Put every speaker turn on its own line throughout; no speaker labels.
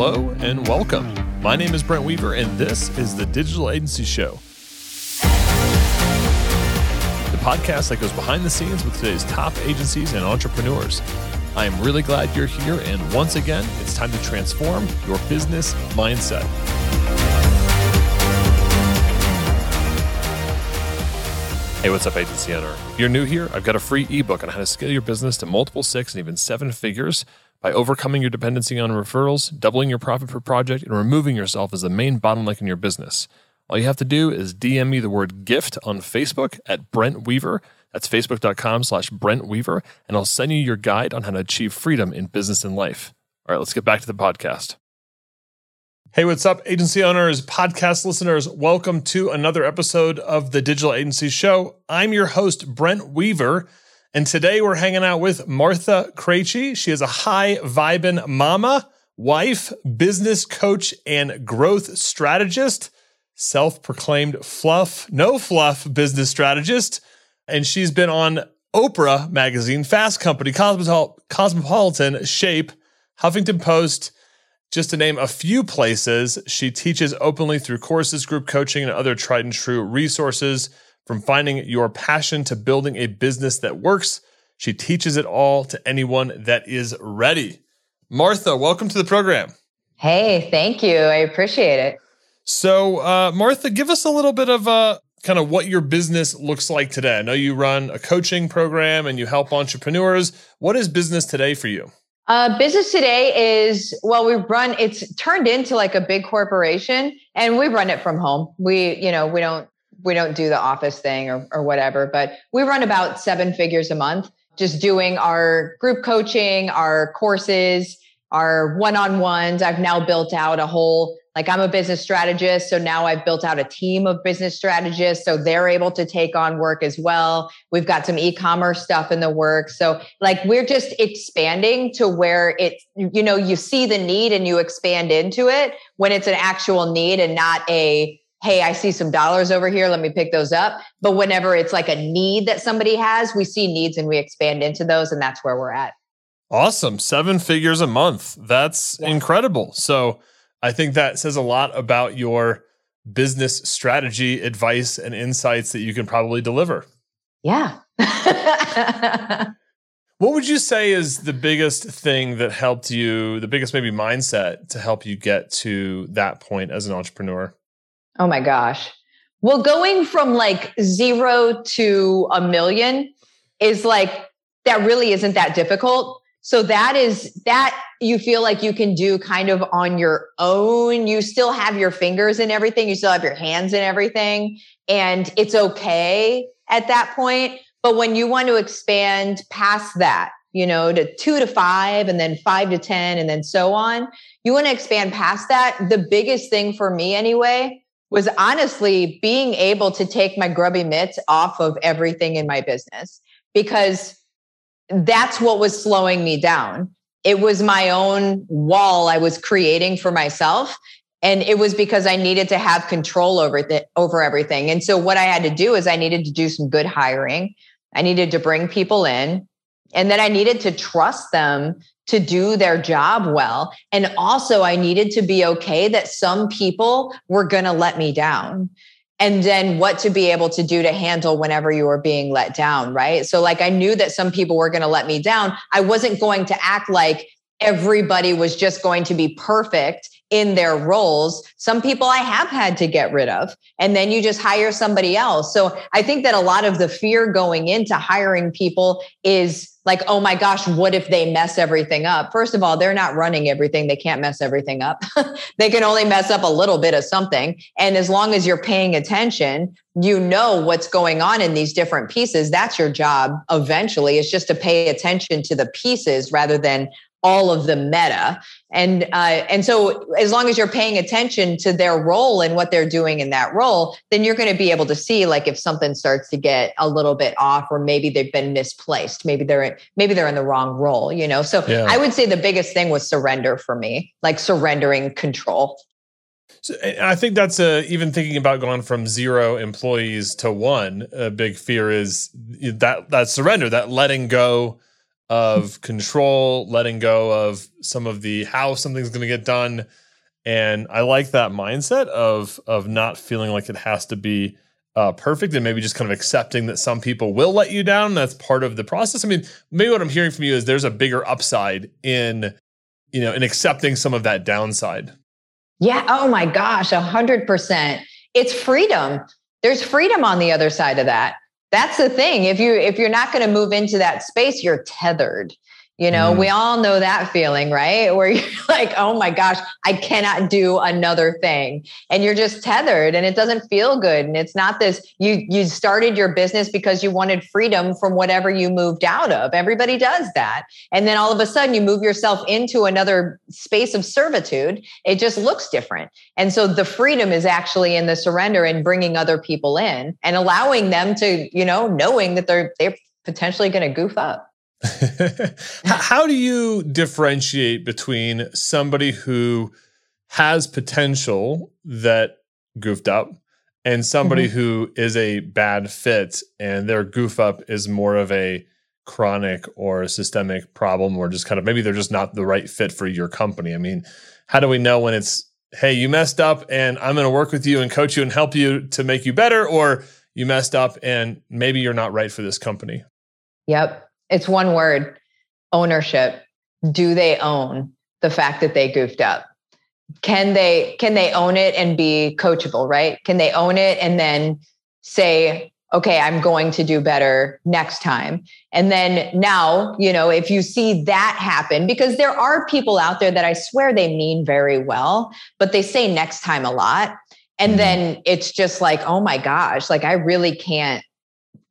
Hello and welcome. My name is Brent Weaver, and this is the Digital Agency Show. The podcast that goes behind the scenes with today's top agencies and entrepreneurs. I am really glad you're here, and once again, it's time to transform your business mindset. Hey, what's up, agency owner? If you're new here, I've got a free ebook on how to scale your business to multiple six and even seven figures by overcoming your dependency on referrals, doubling your profit per project, and removing yourself as the main bottleneck in your business. All you have to do is DM me the word gift on Facebook at Brent Weaver. That's facebook.com slash Brent Weaver, and I'll send you your guide on how to achieve freedom in business and life. All right, let's get back to the podcast. Hey, what's up, agency owners, podcast listeners? Welcome to another episode of the Digital Agency Show. I'm your host, Brent Weaver, and today we're hanging out with Martha Krejci. She is a high vibin' mama, wife, business coach, and growth strategist, self proclaimed fluff, no fluff business strategist. And she's been on Oprah magazine, Fast Company, Cosmopolitan, Shape, Huffington Post, just to name a few places, she teaches openly through courses, group coaching, and other tried and true resources. From finding your passion to building a business that works, she teaches it all to anyone that is ready. Martha, welcome to the program.
Hey, thank you. I appreciate it.
So, uh, Martha, give us a little bit of uh, kind of what your business looks like today. I know you run a coaching program and you help entrepreneurs. What is business today for you?
Uh, business today is well, we run. It's turned into like a big corporation, and we run it from home. We, you know, we don't we don't do the office thing or or whatever, but we run about seven figures a month, just doing our group coaching, our courses, our one on ones. I've now built out a whole like I'm a business strategist. So now I've built out a team of business strategists. So they're able to take on work as well. We've got some e-commerce stuff in the works. So like we're just expanding to where it's, you know, you see the need and you expand into it when it's an actual need and not a, hey, I see some dollars over here. Let me pick those up. But whenever it's like a need that somebody has, we see needs and we expand into those. And that's where we're at.
Awesome. Seven figures a month. That's yeah. incredible. So, I think that says a lot about your business strategy, advice, and insights that you can probably deliver.
Yeah.
what would you say is the biggest thing that helped you, the biggest maybe mindset to help you get to that point as an entrepreneur?
Oh my gosh. Well, going from like zero to a million is like, that really isn't that difficult. So that is that you feel like you can do kind of on your own. You still have your fingers and everything, you still have your hands and everything, and it's okay at that point. But when you want to expand past that, you know, to two to five and then five to 10 and then so on, you want to expand past that. The biggest thing for me, anyway, was honestly being able to take my grubby mitts off of everything in my business because that's what was slowing me down. It was my own wall I was creating for myself. And it was because I needed to have control over the, over everything. And so what I had to do is I needed to do some good hiring. I needed to bring people in. And then I needed to trust them to do their job well. And also, I needed to be okay that some people were going to let me down and then what to be able to do to handle whenever you were being let down, right? So, like, I knew that some people were going to let me down. I wasn't going to act like everybody was just going to be perfect in their roles. Some people I have had to get rid of, and then you just hire somebody else. So, I think that a lot of the fear going into hiring people is like, oh my gosh, what if they mess everything up? First of all, they're not running everything. They can't mess everything up. they can only mess up a little bit of something. And as long as you're paying attention, you know what's going on in these different pieces. That's your job eventually, is just to pay attention to the pieces rather than all of the meta and uh, and so as long as you're paying attention to their role and what they're doing in that role then you're going to be able to see like if something starts to get a little bit off or maybe they've been misplaced maybe they're in, maybe they're in the wrong role you know so yeah. i would say the biggest thing was surrender for me like surrendering control
so I think that's a, even thinking about going from zero employees to one. A big fear is that that surrender, that letting go of control, letting go of some of the how something's going to get done. And I like that mindset of of not feeling like it has to be uh, perfect and maybe just kind of accepting that some people will let you down. That's part of the process. I mean, maybe what I'm hearing from you is there's a bigger upside in, you know, in accepting some of that downside.
Yeah. Oh my gosh, a hundred percent. It's freedom. There's freedom on the other side of that. That's the thing. If you if you're not going to move into that space, you're tethered. You know, mm. we all know that feeling, right? Where you're like, oh my gosh, I cannot do another thing. And you're just tethered and it doesn't feel good. And it's not this, you you started your business because you wanted freedom from whatever you moved out of. Everybody does that. And then all of a sudden you move yourself into another space of servitude. It just looks different. And so the freedom is actually in the surrender and bringing other people in and allowing them to, you know, knowing that they're they're potentially going to goof up.
How do you differentiate between somebody who has potential that goofed up and somebody mm-hmm. who is a bad fit and their goof up is more of a chronic or a systemic problem or just kind of maybe they're just not the right fit for your company? I mean, how do we know when it's, hey, you messed up and I'm going to work with you and coach you and help you to make you better, or you messed up and maybe you're not right for this company?
Yep. It's one word ownership. Do they own the fact that they goofed up? Can they can they own it and be coachable, right? Can they own it and then say, okay, I'm going to do better next time. And then now, you know, if you see that happen, because there are people out there that I swear they mean very well, but they say next time a lot. And mm-hmm. then it's just like, oh my gosh, like I really can't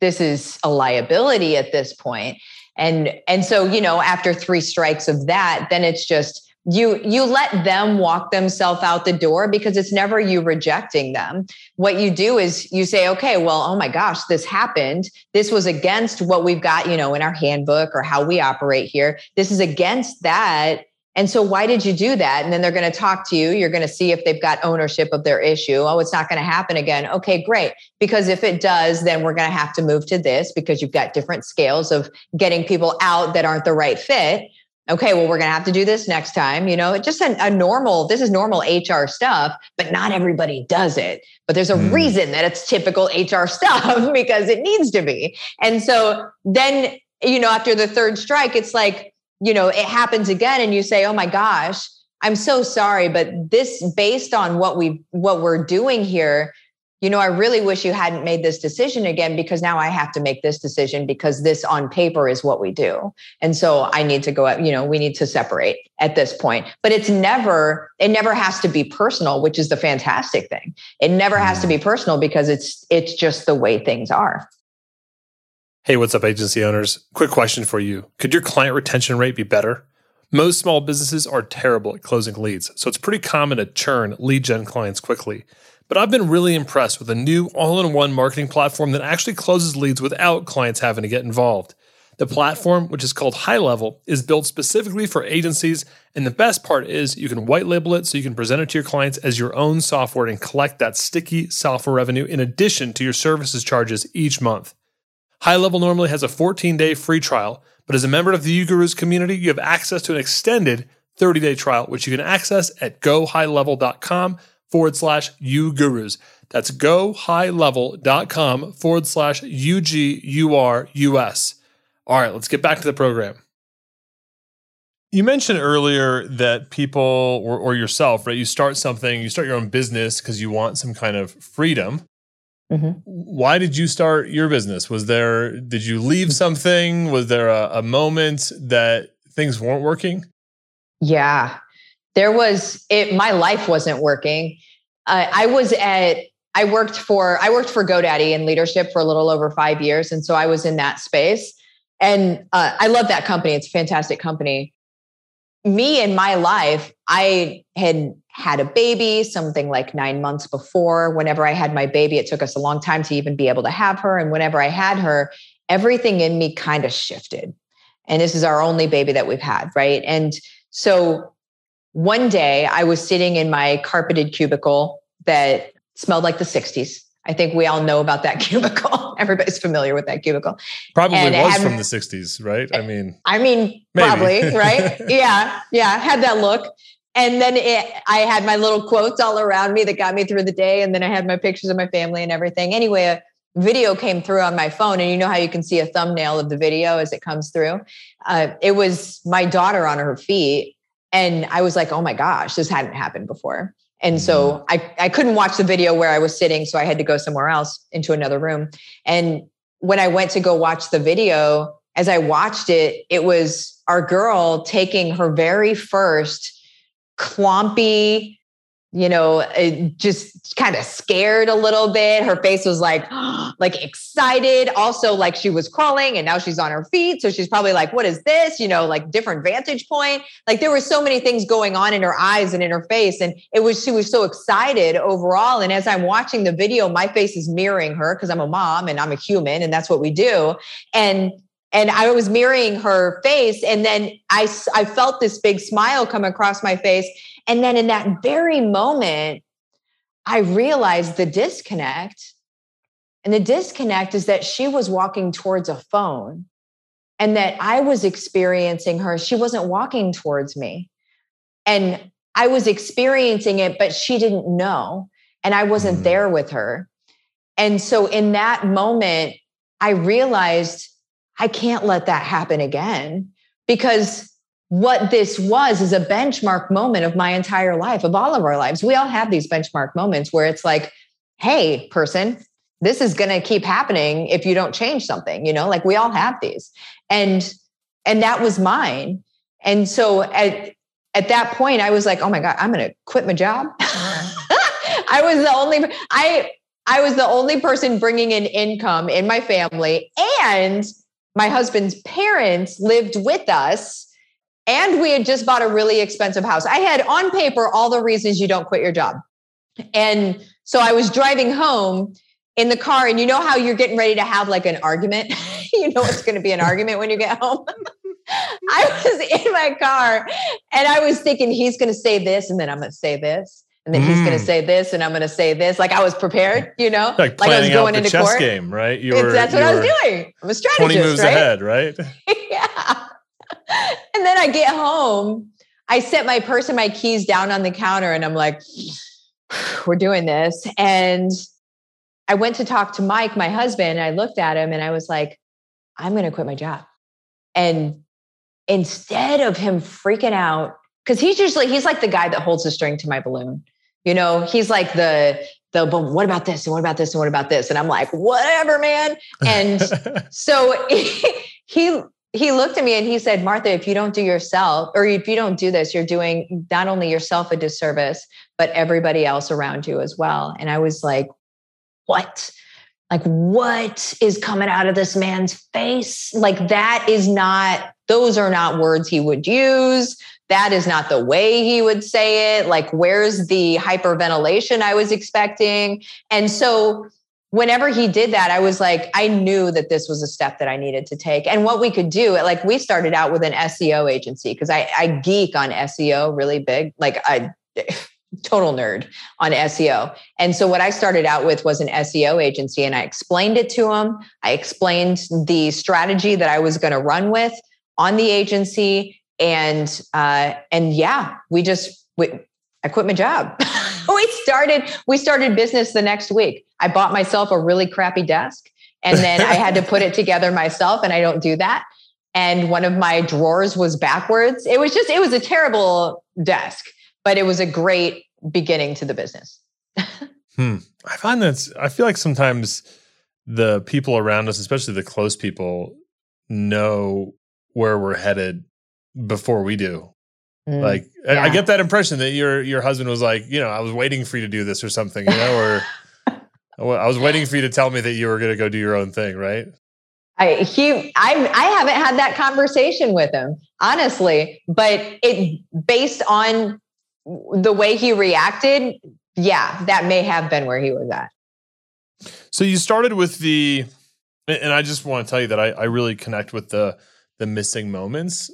this is a liability at this point. And and so you know after three strikes of that then it's just you you let them walk themselves out the door because it's never you rejecting them. What you do is you say okay well oh my gosh this happened. This was against what we've got you know in our handbook or how we operate here. This is against that and so, why did you do that? And then they're going to talk to you. You're going to see if they've got ownership of their issue. Oh, it's not going to happen again. Okay, great. Because if it does, then we're going to have to move to this because you've got different scales of getting people out that aren't the right fit. Okay, well, we're going to have to do this next time. You know, just a, a normal, this is normal HR stuff, but not everybody does it. But there's a mm. reason that it's typical HR stuff because it needs to be. And so then, you know, after the third strike, it's like, you know, it happens again and you say, "Oh my gosh, I'm so sorry, but this based on what we what we're doing here, you know, I really wish you hadn't made this decision again because now I have to make this decision because this on paper is what we do. And so I need to go up, you know, we need to separate at this point. But it's never, it never has to be personal, which is the fantastic thing. It never has to be mm. personal because it's it's just the way things are.
Hey, what's up, agency owners? Quick question for you. Could your client retention rate be better? Most small businesses are terrible at closing leads, so it's pretty common to churn lead gen clients quickly. But I've been really impressed with a new all in one marketing platform that actually closes leads without clients having to get involved. The platform, which is called High Level, is built specifically for agencies, and the best part is you can white label it so you can present it to your clients as your own software and collect that sticky software revenue in addition to your services charges each month. High Level normally has a 14 day free trial, but as a member of the UGurus community, you have access to an extended 30 day trial, which you can access at gohighlevel.com forward slash UGurus. That's gohighlevel.com forward slash UGURUS. All right, let's get back to the program. You mentioned earlier that people or, or yourself, right? You start something, you start your own business because you want some kind of freedom. Mm-hmm. Why did you start your business? Was there, did you leave something? Was there a, a moment that things weren't working?
Yeah, there was, it, my life wasn't working. Uh, I was at, I worked for, I worked for GoDaddy in leadership for a little over five years. And so I was in that space. And uh, I love that company. It's a fantastic company. Me in my life, I had had a baby, something like nine months before. Whenever I had my baby, it took us a long time to even be able to have her. And whenever I had her, everything in me kind of shifted. And this is our only baby that we've had, right? And so one day I was sitting in my carpeted cubicle that smelled like the 60s. I think we all know about that cubicle. Everybody's familiar with that cubicle.
Probably and was had, from the 60s, right? I mean,
I mean, maybe. probably, right? yeah. Yeah. Had that look. And then it, I had my little quotes all around me that got me through the day. And then I had my pictures of my family and everything. Anyway, a video came through on my phone. And you know how you can see a thumbnail of the video as it comes through? Uh, it was my daughter on her feet. And I was like, oh my gosh, this hadn't happened before. And so mm-hmm. I, I couldn't watch the video where I was sitting. So I had to go somewhere else into another room. And when I went to go watch the video, as I watched it, it was our girl taking her very first clumpy, you know, just kind of scared a little bit. Her face was like, like excited. Also, like she was crawling and now she's on her feet. So she's probably like, what is this? You know, like different vantage point. Like there were so many things going on in her eyes and in her face. And it was, she was so excited overall. And as I'm watching the video, my face is mirroring her because I'm a mom and I'm a human and that's what we do. And and I was mirroring her face. And then I, I felt this big smile come across my face. And then in that very moment, I realized the disconnect. And the disconnect is that she was walking towards a phone and that I was experiencing her. She wasn't walking towards me. And I was experiencing it, but she didn't know. And I wasn't mm. there with her. And so in that moment, I realized I can't let that happen again because what this was is a benchmark moment of my entire life, of all of our lives. We all have these benchmark moments where it's like, hey, person, this is going to keep happening if you don't change something, you know, like we all have these. And and that was mine. And so at at that point I was like, "Oh my god, I'm going to quit my job." I was the only I I was the only person bringing in income in my family and my husband's parents lived with us and we had just bought a really expensive house. I had on paper all the reasons you don't quit your job. And so I was driving home in the car, and you know how you're getting ready to have like an argument? you know it's going to be an argument when you get home. I was in my car and I was thinking he's going to say this, and then I'm going to say this and then mm. he's going to say this, and I'm going to say this. Like I was prepared, you know,
like, like I was going into chess court. game, right?
You were, that's what I was doing. I'm a strategist, twenty
moves
right?
ahead, right?
yeah. And then I get home, I set my purse and my keys down on the counter, and I'm like, "We're doing this." And I went to talk to Mike, my husband. I looked at him, and I was like, "I'm going to quit my job." And instead of him freaking out because he's usually he's like the guy that holds the string to my balloon you know, he's like the the but what about this and what about this and what about this? And I'm like, whatever, man. And so he he looked at me and he said, Martha, if you don't do yourself, or if you don't do this, you're doing not only yourself a disservice, but everybody else around you as well. And I was like, what? Like, what is coming out of this man's face? Like, that is not, those are not words he would use that is not the way he would say it. Like, where's the hyperventilation I was expecting? And so, whenever he did that, I was like, I knew that this was a step that I needed to take. And what we could do, like, we started out with an SEO agency because I, I geek on SEO really big. Like, I, total nerd on SEO. And so what I started out with was an SEO agency and I explained it to him. I explained the strategy that I was going to run with on the agency and uh, and yeah, we just we, I quit my job. we started we started business the next week. I bought myself a really crappy desk, and then I had to put it together myself, and I don't do that. And one of my drawers was backwards. It was just it was a terrible desk, but it was a great beginning to the business.
hmm. I find that I feel like sometimes the people around us, especially the close people, know where we're headed before we do. Mm, like yeah. I get that impression that your your husband was like, you know, I was waiting for you to do this or something, you know, or I was waiting for you to tell me that you were going to go do your own thing, right?
I he I I haven't had that conversation with him honestly, but it based on the way he reacted, yeah, that may have been where he was at.
So you started with the, and I just want to tell you that I, I really connect with the the missing moments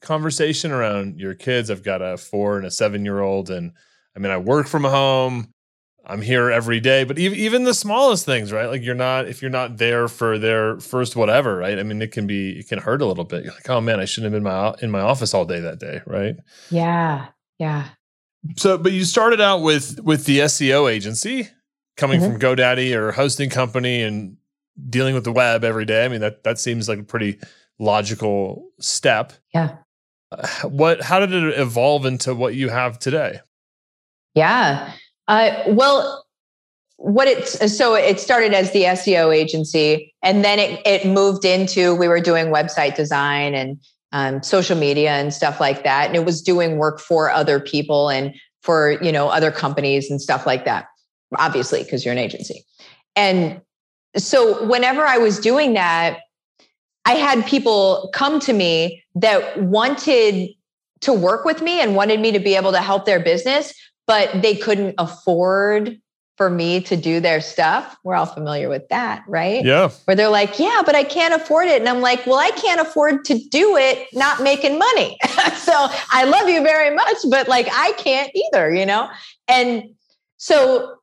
conversation around your kids. I've got a four and a seven year old, and I mean, I work from home. I'm here every day, but even even the smallest things, right? Like you're not if you're not there for their first whatever, right? I mean, it can be it can hurt a little bit. You're like, oh man, I shouldn't have been my in my office all day that day, right?
Yeah, yeah.
So, but you started out with with the SEO agency, coming mm-hmm. from GoDaddy or hosting company, and dealing with the web every day. I mean, that that seems like a pretty logical step.
Yeah.
What? How did it evolve into what you have today?
Yeah. Uh, well, what it's so it started as the SEO agency, and then it it moved into we were doing website design and um, social media and stuff like that, and it was doing work for other people and for you know other companies and stuff like that. Obviously, because you're an agency, and so whenever I was doing that, I had people come to me that wanted to work with me and wanted me to be able to help their business, but they couldn't afford for me to do their stuff. We're all familiar with that, right?
Yeah.
Where they're like, yeah, but I can't afford it. And I'm like, well, I can't afford to do it not making money. so I love you very much, but like I can't either, you know? And so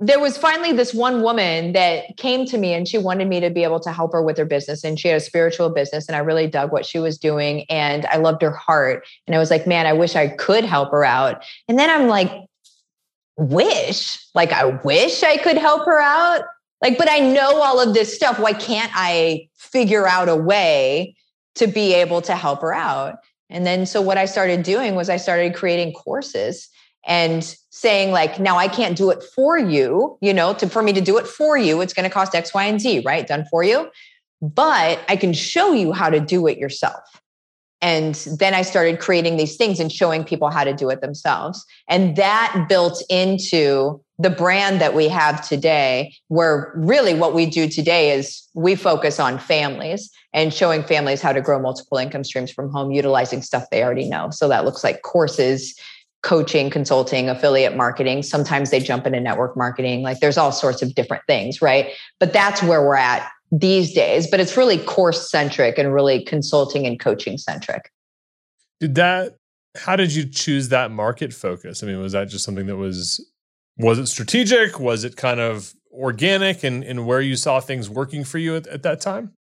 there was finally this one woman that came to me and she wanted me to be able to help her with her business. And she had a spiritual business and i really dug what she was doing and i loved her heart. And i was like man i wish i could help her out. And then i'm like wish? Like i wish i could help her out? Like but i know all of this stuff. Why can't i figure out a way to be able to help her out? And then so what i started doing was i started creating courses and saying like now i can't do it for you you know to for me to do it for you it's going to cost x y and z right? Done for you. But i can show you how to do it yourself. And then i started creating these things and showing people how to do it themselves. And that built into the brand that we have today where really what we do today is we focus on families and showing families how to grow multiple income streams from home utilizing stuff they already know. So that looks like courses coaching, consulting, affiliate marketing. Sometimes they jump into network marketing. Like there's all sorts of different things, right? But that's where we're at these days. But it's really course centric and really consulting and coaching centric.
Did that, how did you choose that market focus? I mean, was that just something that was, was it strategic? Was it kind of organic and, and where you saw things working for you at, at that time?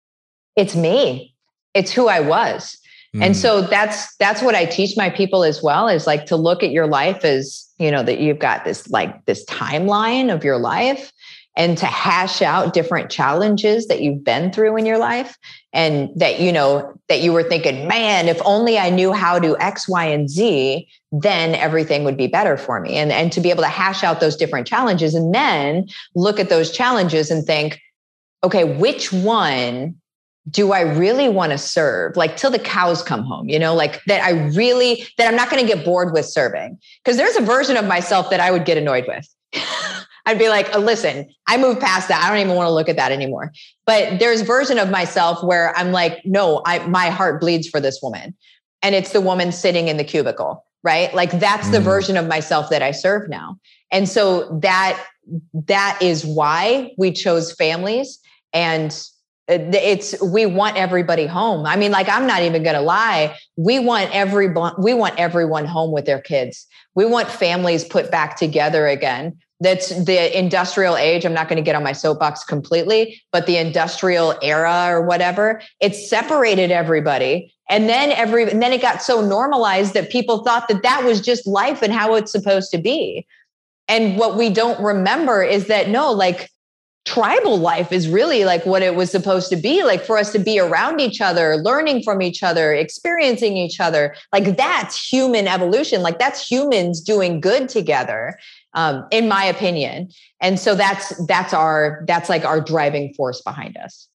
It's me. It's who I was. And mm. so that's that's what I teach my people as well is like to look at your life as, you know, that you've got this like this timeline of your life and to hash out different challenges that you've been through in your life and that you know that you were thinking man if only i knew how to x y and z then everything would be better for me and and to be able to hash out those different challenges and then look at those challenges and think okay which one do I really want to serve? Like till the cows come home, you know, like that I really, that I'm not going to get bored with serving. Because there's a version of myself that I would get annoyed with. I'd be like, oh, listen, I moved past that. I don't even want to look at that anymore. But there's version of myself where I'm like, no, I my heart bleeds for this woman. And it's the woman sitting in the cubicle, right? Like that's mm. the version of myself that I serve now. And so that that is why we chose families and it's we want everybody home. I mean like i'm not even to lie. We want every we want everyone home with their kids. We want families put back together again. That's the industrial age. I'm not going to get on my soapbox completely but the industrial era or whatever it separated everybody. And then every and then it got so normalized that people thought that that was just life and how it's supposed to be. And what we don't remember is that no like tribal life is really like what it was supposed to be like for us to be around each other learning from each other experiencing each other. Like that's human evolution. Like that's humans doing good together um, in my opinion. And so that's that's our that's like our driving force behind us.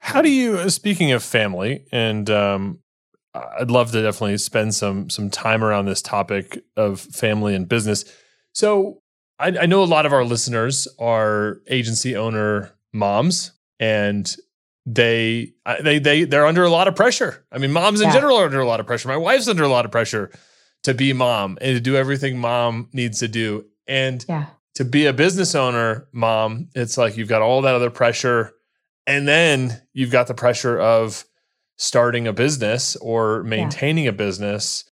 How do you uh, speaking of family and um, i'd love to definitely spend some some time around this topic of family and business. So I, I know a lot of our listeners are agency owner moms, and they they they they're under a lot of pressure. I mean, moms in yeah. general are under a lot of pressure. My wife's under a lot of pressure to be mom and to do everything mom needs to do. And yeah. to be a business owner, mom, it's like you've got all that other pressure. And then you've got the pressure of starting a business or maintaining yeah. a business.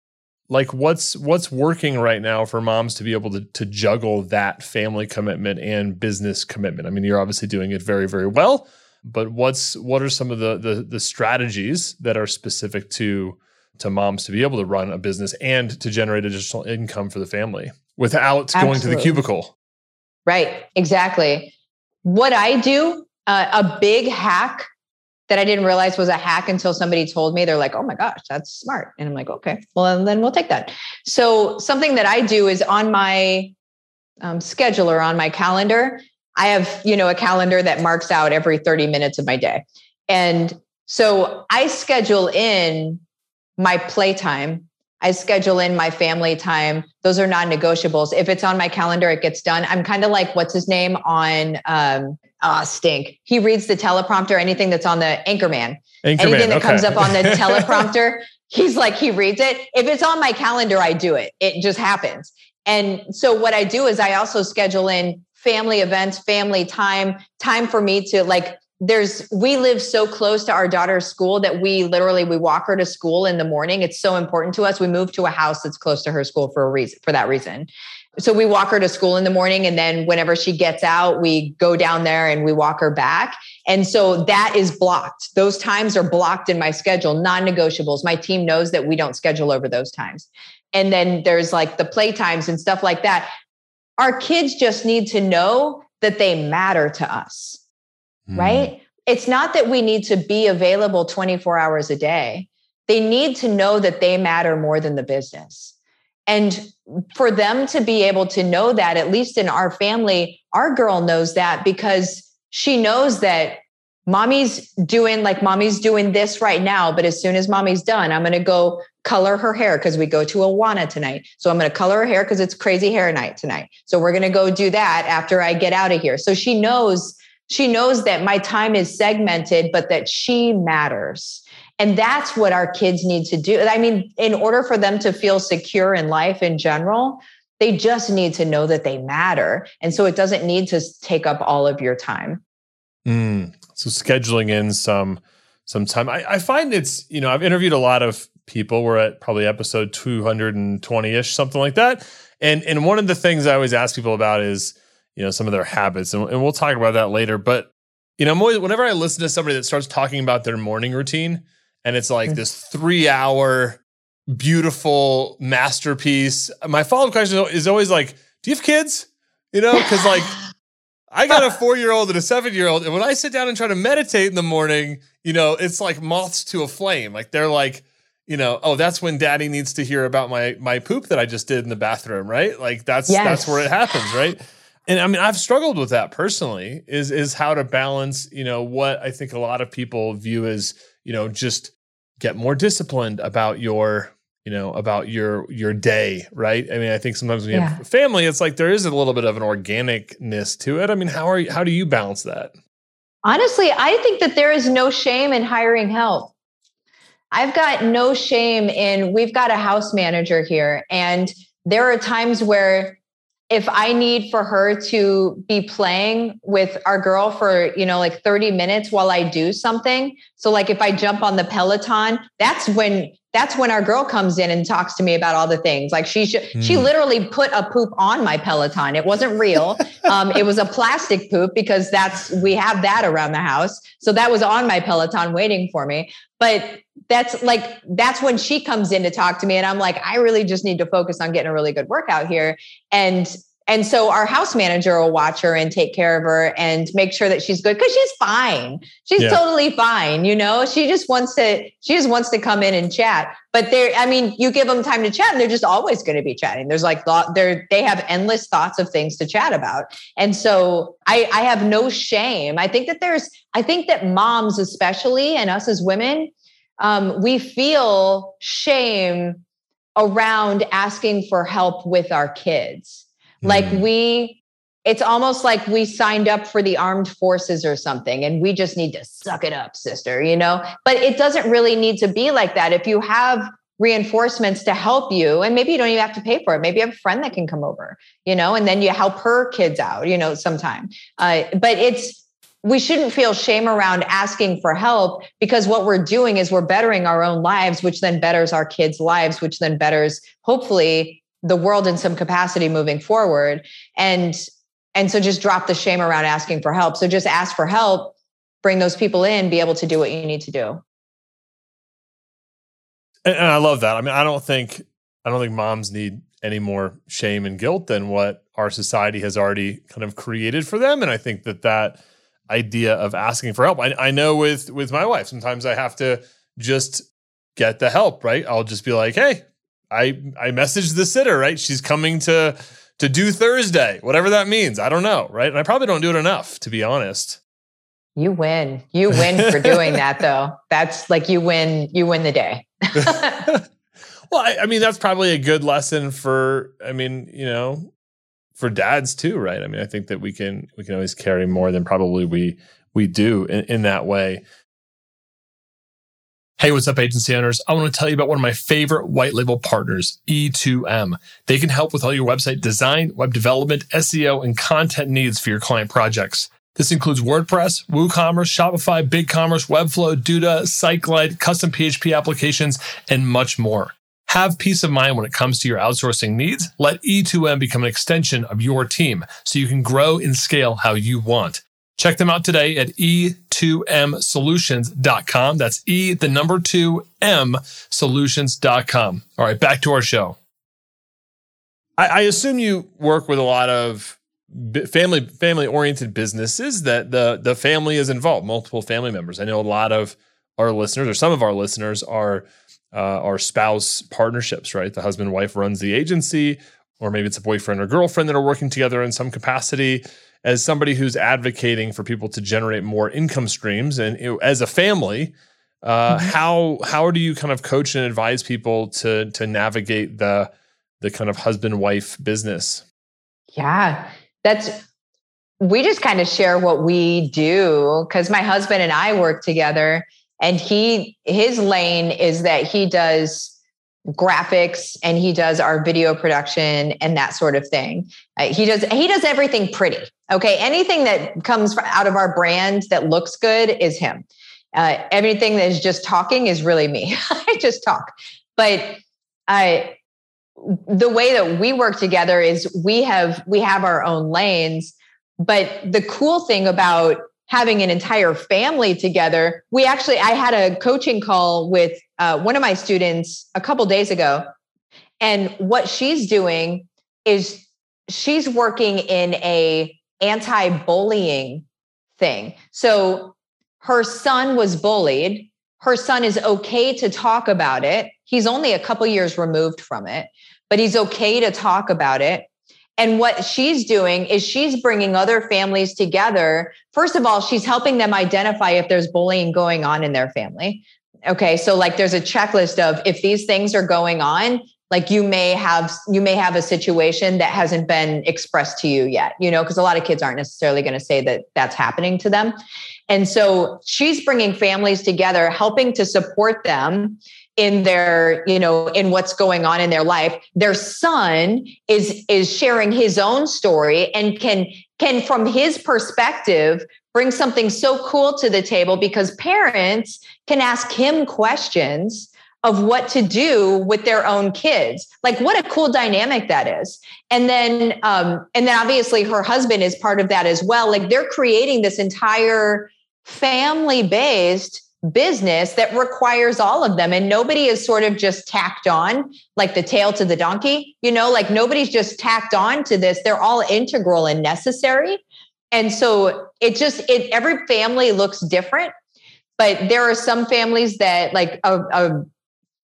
Like what's what's working right now for moms to be able to to juggle that family commitment and business commitment? I mean you're obviously doing it very very well but what's what are some of the the, the strategies that are specific to to moms to be able to run a business and to generate additional income for the family without Absolutely. going to the cubicle?
Right exactly. What i do uh, a big hack that I didn't realize was a hack until somebody told me. They're like, oh my gosh, that's smart. And I'm like, okay, well, then we'll take that. So, something that I do is on my um, scheduler, on my calendar, I have, you know, a calendar that marks out every 30 minutes of my day. And so I schedule in my playtime. I schedule in my family time. Those are non negotiables. If it's on my calendar, it gets done. I'm kind of like, what's his name on um, ah, stink. He reads the teleprompter, anything that's on the Anchorman. Anchorman anything that okay. comes up on the teleprompter, he's like, he reads it. If it's on my calendar, I do it. It just happens. And so what I do is I also schedule in family events, family time, time for me to like there's we live so close to our daughter's school that we literally we walk her to school in the morning it's so important to us we moved to a house that's close to her school for a reason for that reason so we walk her to school in the morning and then whenever she gets out we go down there and we walk her back. And so that is blocked. Those times are blocked in my schedule non-negotiables. My team knows that we don't schedule over those times. And then there's like the play times and stuff like that. Our kids just need to know that they matter to us mm. right? It's not that we need to be available 24 hours a day. They need to know that they matter more than the business. And for them to be able to know that, at least in our family, our girl knows that because she knows that mommy's doing like mommy's doing this right now but as soon as mommy's done i'm going to go color her hair because we go to awana tonight. So i'm going to color her hair because it's crazy hair night tonight. So we're going to go do that after i get out of here. So she knows she knows that my time is segmented but that she matters and that's what our kids need to do. I mean, in order for them to feel secure in life in general, they just need to know that they matter. And so it doesn't need to take up all of your time.
Mm, so scheduling in some some time. I, I find it's, you know, I've interviewed a lot of people. We're at probably episode 220-ish, something like that. And and one of the things I always ask people about is, you know, some of their habits. And, and we'll talk about that later. But you know, always, whenever I listen to somebody that starts talking about their morning routine, and it's like hmm. this three hour beautiful masterpiece. My follow up question is always like, do you have kids? You know, because like I got a four year old and a seven year old, and when I sit down and try to meditate in the morning, you know, it's like moths to a flame. Like they're like, you know, oh, that's when daddy needs to hear about my my poop that I just did in the bathroom, right? Like that's yes. that's where it happens, right? And I mean, I've struggled with that personally. Is is how to balance, you know, what I think a lot of people view as you know just get more disciplined about your you know about your your day right? I mean i think sometimes when you yeah. have family it's like there is a little bit of an organicness to it. I mean how are you how do you balance that?
Honestly i think that there is no shame in hiring help. I've got no shame in we've got a house manager here and there are times where if I need for her to be playing with our girl for, you know, like 30 minutes while I do something. So like if I jump on the Peloton, that's when that's when our girl comes in and talks to me about all the things. Like she mm. she hmm. literally put a poop on my Peloton. It wasn't real. um, it was a plastic poop because that's we have that around the house. So that was on my Peloton waiting for me. But that's like that's when she comes in to talk to me, and I'm like, I really just need to focus on getting a really good workout here. And and so our house manager will watch her and take care of her and make sure that she's good because she's fine. She's yeah. totally fine. You know, she just wants to, she just wants to come in and chat. But they're, I mean, you give them time to chat and they're just always going to be chatting. There's like thought they're, they have endless thoughts of things to chat about. And so I, I have no shame. I think that there's, I think that moms, especially, and us as women, um, we feel shame around asking for help with our kids like mm. we, it's almost like we signed up for the armed forces or something and we just need to suck it up, sister, you know? But it doesn't really need to be like that. If you have reinforcements to help you, and maybe you don't even have to pay for it, maybe you have a friend that can come over, you know, and then you help her kids out, you know, sometime. Uh, but it's, we shouldn't feel shame around asking for help because what we're doing is we're bettering our own lives, which then betters our kids' lives, which then betters hopefully the world in some capacity moving forward. And and so just drop the shame around asking for help. So just ask for help, bring those people in, be able to do what you need to do.
And, and I love that. I mean, I don't think I don't think moms need any more shame and guilt than what our society has already kind of created for them. And I think that that idea of asking for help, I, I know with with my wife, sometimes I have to just get the help. Right? I'll just be like, hey, I I messaged the sitter. Right? She's coming to to do Thursday, whatever that means. I don't know. Right? And I probably don't do it enough, to be honest.
You win. You win for doing that, though. That's like you win. You win the day.
well, I, I, mean, that's probably a good lesson for. I mean, you know, for dads too, right? I mean, I think that we can we can always carry more than probably we we do in, in that way. Hey, what's up, agency owners? I want to tell you about one of my favorite white label partners, E2M. They can help with all your website design, web development, SEO, and content needs for your client projects. This includes WordPress, WooCommerce, Shopify, BigCommerce, Webflow, Duda, SiteGlide, custom PHP applications, and much more. Have peace of mind when it comes to your outsourcing needs. Let E2M become an extension of your team so you can grow and scale how you want. Check them out today at e2msolutions.com. That's E, the number two M solutions.com. All right, back to our show. I, I assume you work with a lot of family family oriented businesses that the the family is involved, multiple family members. I know a lot of our listeners or some of our listeners are uh, are spouse partnerships, right? The husband wife runs the agency, or maybe it's a boyfriend or girlfriend that are working together in some capacity. As somebody who's advocating for people to generate more income streams, and you know, as a family, uh, mm-hmm. how how do you kind of coach and advise people to to navigate the the kind of husband wife business?
Yeah, that's we just kind of share what we do because my husband and I work together and he his lane is that he does graphics and he does our video production and that sort of thing. Uh, he does he does everything pretty. Okay, anything that comes out of our brand that looks good is him. Uh, everything that is just talking is really me. I just talk, but I the way that we work together is we have we have our own lanes but the cool thing about having an entire family together we actually i had a coaching call with uh, one of my students a couple days ago and what she's doing is she's working in a anti-bullying thing so her son was bullied her son is okay to talk about it he's only a couple years removed from it but he's okay to talk about it. And what she's doing is she's bringing other families together. First of all, she's helping them identify if there's bullying going on in their family. Okay, so like there's a checklist of if these things are going on, like you may have you may have a situation that hasn't been expressed to you yet you know because a lot of kids aren't necessarily going to say that that's happening to them. And so she's bringing families together helping to support them in their you know in what's going on in their life. Their son is is sharing his own story and can can from his perspective bring something so cool to the table because parents can ask him questions of what to do with their own kids. Like what a cool dynamic that is. And then um and then obviously her husband is part of that as well. Like they're creating this entire family based business that requires all of them. And nobody is sort of just tacked on like the tail to the donkey you know? Like nobody's just tacked on to this. They're all integral and necessary. And so it just it every family looks different but there are some families that like a, a,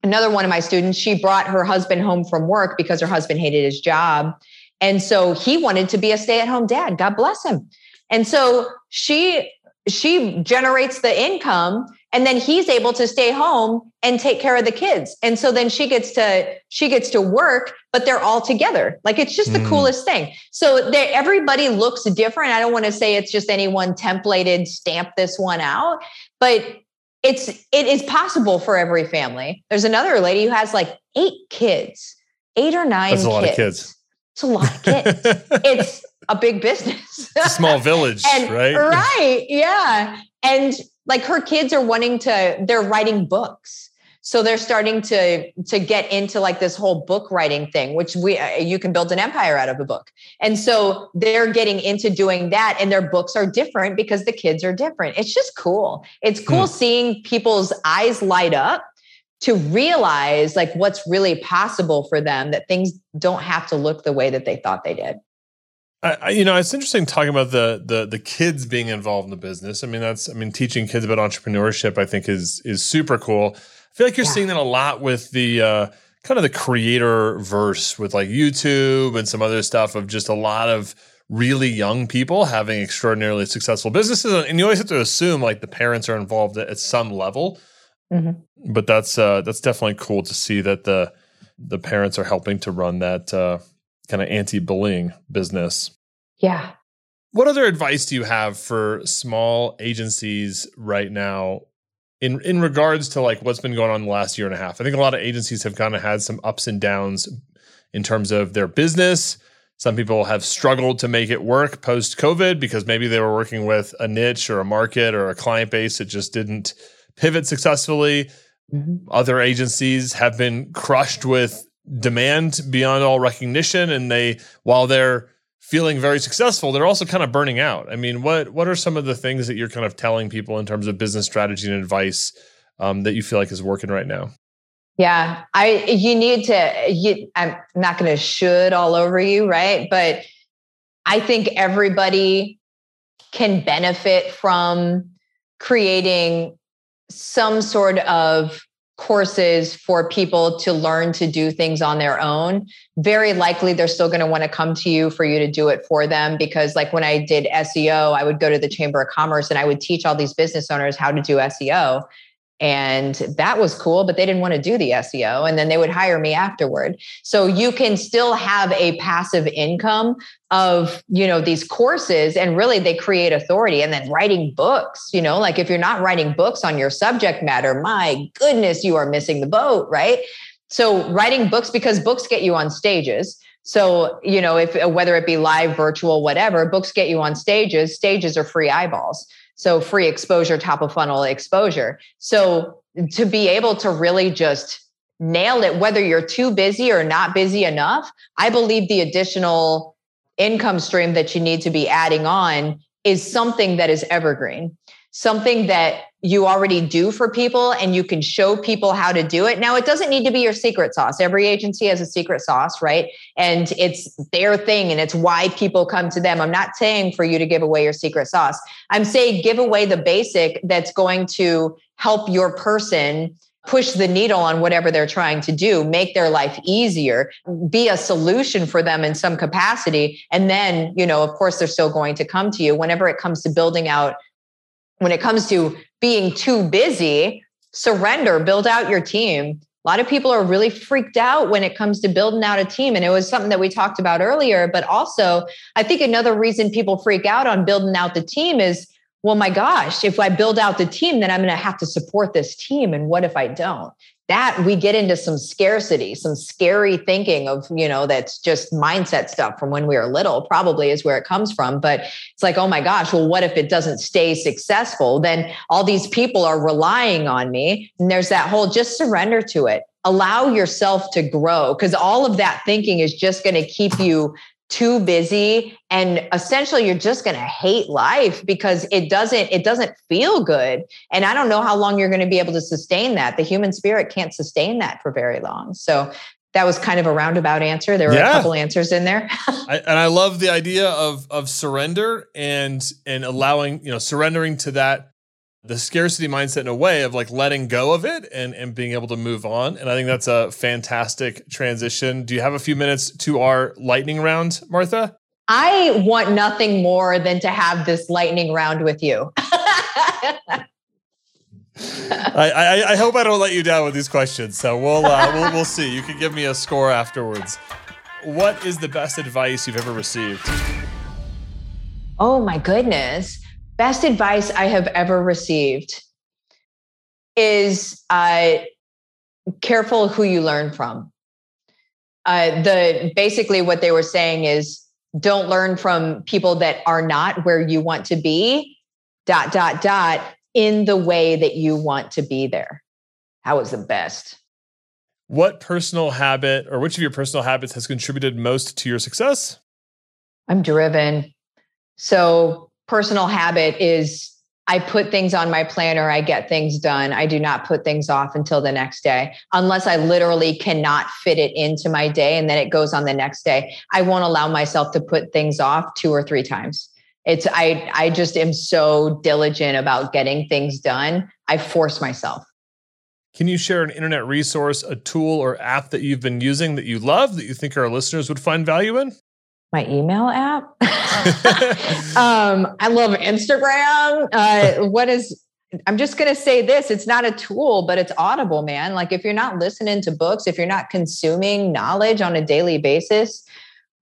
another one of my students she brought her husband home from work because her husband hated his job. And so he wanted to be a stay-at-home dad. God bless him. And so she she generates the income and then he's able to stay home and take care of the kids. And so then she gets to she gets to work but they're all together. Like it's just the mm. coolest thing. So they, everybody looks different. I don't want to say it's just any one templated stamp this one out but it's it is possible for every family there's another lady who has like eight kids eight or nine
That's a lot kids. of kids
it's a lot of kids it's a big business.
a small village,
and,
right?
Right. Yeah. And like her kids are wanting to, they're writing books so they're starting to to get into like this whole book writing thing which we uh, you can build an empire out of a book. And so they're getting into doing that and their books are different because the kids are different. It's just cool. It's cool hmm. seeing people's eyes light up to realize like what's really possible for them that things don't have to look the way that they thought they did.
I, you know, it's interesting talking about the the the kids being involved in the business. I mean, that's I mean, teaching kids about entrepreneurship, I think is is super cool feel like you're yeah. seeing that a lot with the uh, kind of the creator verse with like YouTube and some other stuff of just a lot of really young people having extraordinarily successful businesses. And you always have to assume like the parents are involved at some level. Mm-hmm. But that's uh, that's definitely cool to see that the the parents are helping to run that uh, kind of anti-bullying business.
Yeah.
What other advice do you have for small agencies right now in in regards to like what's been going on the last year and a half. I think a lot of agencies have kind of had some ups and downs in terms of their business. Some people have struggled to make it work post COVID because maybe they were working with a niche or a market or a client base that just didn't pivot successfully. Mm-hmm. Other agencies have been crushed with demand beyond all recognition and they while they're feeling very successful, they're also kind of burning out. I mean, what what are some of the things that you're kind of telling people in terms of business strategy and advice um, that you feel like is working right now?
Yeah, I you need to. You, I'm not going to should all over you, right? But I think everybody can benefit from creating some sort of courses for people to learn to do things on their own very likely they're still going to want to come to you for you to do it for them because like when i did seo i would go to the chamber of commerce and i would teach all these business owners how to do seo and that was cool but they didn't want to do the seo and then they would hire me afterward. So you can still have a passive income of you know these courses and really they create authority and then writing books you know? Like if you're not writing books on your subject matter my goodness you are missing the boat right? So writing books because books get you on stages. So you know if whether it be live virtual whatever books get you on stages stages are free eyeballs so free exposure, top of funnel exposure. So to be able to really just nail it, whether you're too busy or not busy enough, I believe the additional income stream that you need to be adding on is something that is evergreen something that you already do for people and you can show people how to do it. Now, it doesn't need to be your secret sauce. Every agency has a secret sauce, right? And it's their thing and it's why people come to them. I'm not saying for you to give away your secret sauce. I'm saying give away the basic that's going to help your person push the needle on whatever they're trying to do, make their life easier, be a solution for them in some capacity. And then, you know, of course, they're still going to come to you whenever it comes to building out when it comes to being too busy, surrender, build out your team. A lot of people are really freaked out when it comes to building out a team. And it was something that we talked about earlier. But also, I think another reason people freak out on building out the team is well, my gosh, if I build out the team, then I'm going to have to support this team. And what if I don't? That we get into some scarcity, some scary thinking of, you know, that's just mindset stuff from when we were little, probably is where it comes from. But it's like, oh my gosh, well, what if it doesn't stay successful? Then all these people are relying on me. And there's that whole just surrender to it. Allow yourself to grow because all of that thinking is just going to keep you too busy and essentially you're just going to hate life because it doesn't it doesn't feel good. And i don't know how long you're going to be able to sustain that. The human spirit can't sustain that for very long. So that was kind of a roundabout answer. There were yeah. a couple answers in there.
I, and i love the idea of of surrender and and allowing you know surrendering to that the scarcity mindset in a way of like letting go of it and, and being able to move on. And I think that's a fantastic transition. Do you have a few minutes to our lightning round, Martha?
I want nothing more than to have this lightning round with you.
I, I, I, hope I don't let you down with these questions. So we'll, uh, we'll we'll see. You can give me a score afterwards. What is the best advice you've ever received?
Oh my goodness best advice I have ever received is uh, careful who you learn from. Uh, the basically what they were saying is don't learn from people that are not where you want to be, dot, dot, dot, in the way that you want to be there. That was the best.
What personal habit or which of your personal habits has contributed most to your success?
I'm driven. So, personal habit is I put things on my planner, I get things done. I do not put things off until the next day, unless I literally cannot fit it into my day and then it goes on the next day. I won't allow myself to put things off two or three times. It's I I just am so diligent about getting things done. I force myself.
Can you share an internet resource, a tool or app that you've been using that you love that you think our listeners would find value in?
My email app. um, I love Instagram. Uh, what is, I'm just going to say this it's not a tool, but it's audible, man. Like if you're not listening to books, if you're not consuming knowledge on a daily basis,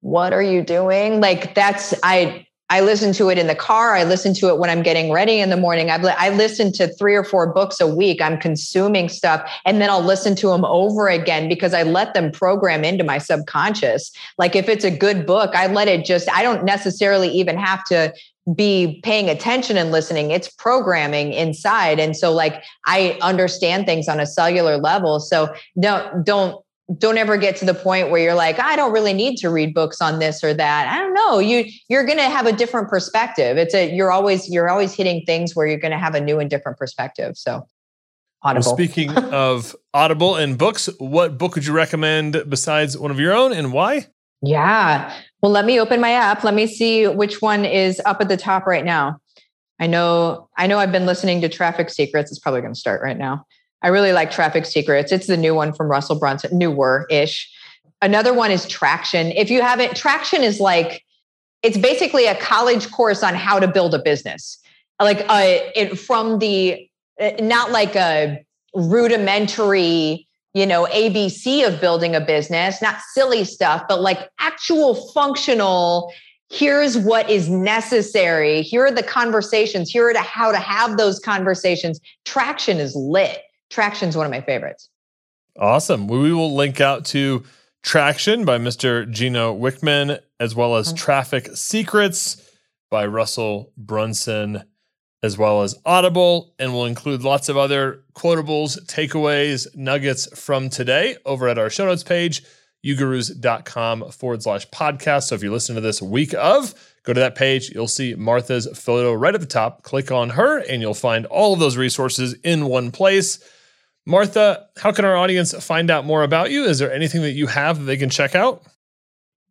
what are you doing? Like that's, I, I listen to it in the car. I listen to it when I'm getting ready in the morning. I've, I listen to three or four books a week. I'm consuming stuff and then I'll listen to them over again because I let them program into my subconscious. Like if it's a good book, I let it just, I don't necessarily even have to be paying attention and listening. It's programming inside. And so like I understand things on a cellular level. So don't, don't don't ever get to the point where you're like i don't really need to read books on this or that. I don't know. You you're going to have a different perspective. It's a you're always you're always hitting things where you're going to have a new and different perspective. So audible.
well, speaking of audible and books what book would you recommend besides one of your own and why?
Yeah. Well let me open my app. Let me see which one is up at the top right now. I know i know i've been listening to traffic secrets. It's probably going to start right now I really like Traffic Secrets. It's the new one from Russell Brunson, newer ish. Another one is Traction. If you haven't, Traction is like, it's basically a college course on how to build a business. Like uh, it, from the, uh, not like a rudimentary, you know, ABC of building a business, not silly stuff, but like actual functional here's what is necessary here are the conversations here are the how to have those conversations traction is lit Traction is one of my favorites.
Awesome. We will link out to Traction by Mr. Gino Wickman, as well as mm-hmm. Traffic Secrets by Russell Brunson, as well as Audible. And we'll include lots of other quotables, takeaways, nuggets from today over at our show notes page, ugurus.com forward slash podcast. So if you listen to this week of, go to that page. You'll see Martha's photo right at the top. Click on her, and you'll find all of those resources in one place. Martha, how can our audience find out more about you? Is there anything that you have that they can check out?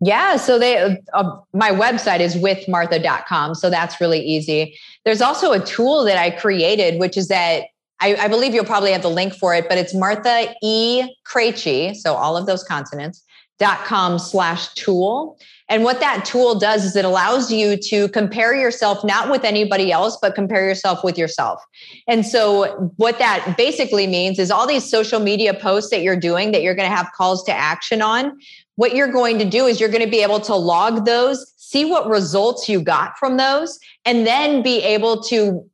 Yeah, so they uh, my website is withmartha.com, so that's really easy. There's also a tool that I created, which is that I, I believe you'll probably have the link for it, but it's Martha E. Krejci, so all of those consonants, dot com slash tool. And what that tool does is it allows you to compare yourself not with anybody else, but compare yourself with yourself. And so, what that basically means is all these social media posts that you're doing that you're going to have calls to action on, what you're going to do is you're going to be able to log those, see what results you got from those, and then be able to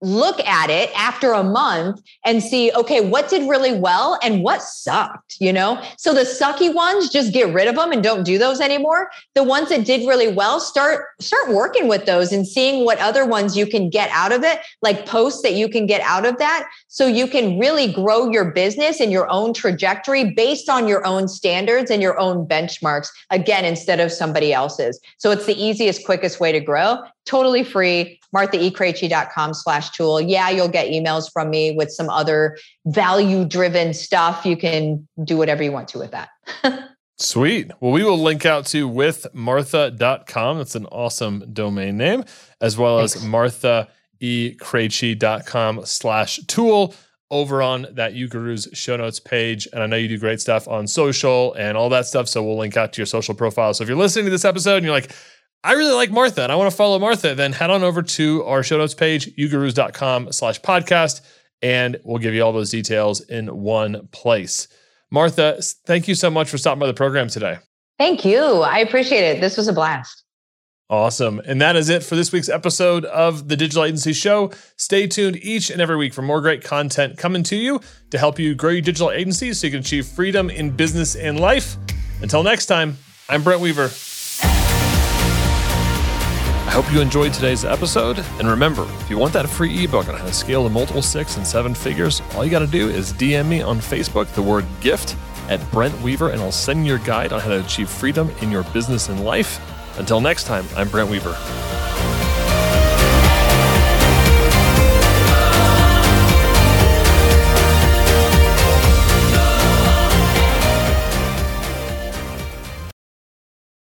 look at it after a month and see okay what did really well and what sucked you know? So the sucky ones just get rid of them and don't do those anymore. The ones that did really well start start working with those and seeing what other ones you can get out of it like posts that you can get out of that so you can really grow your business and your own trajectory based on your own standards and your own benchmarks again instead of somebody else's. So it's the easiest quickest way to grow totally free marthaekrejci.com slash tool yeah you'll get emails from me with some other value driven stuff you can do whatever you want to with that
Sweet. Well, we will link out to withmartha.com. That's an awesome domain name, as well Thanks. as marthaekrejci.com slash tool over on that UGurus show notes page. And I know you do great stuff on social and all that stuff. So we'll link out to your social profile. So if you're listening to this episode and you're like, I really like Martha and I want to follow Martha, then head on over to our show notes page, ugurus.com slash podcast, and we'll give you all those details in one place. Martha, thank you so much for stopping by the program today.
Thank you. I appreciate it. This was a blast.
Awesome. And that is it for this week's episode of the Digital Agency Show. Stay tuned each and every week for more great content coming to you to help you grow your digital agency so you can achieve freedom in business and life. Until next time, I'm Brent Weaver. I hope you enjoyed today's episode. And remember, if you want that free ebook on how to scale to multiple six and seven figures, all you got to do is DM me on Facebook the word gift at Brent Weaver, and I'll send you your guide on how to achieve freedom in your business and life. Until next time, I'm Brent Weaver.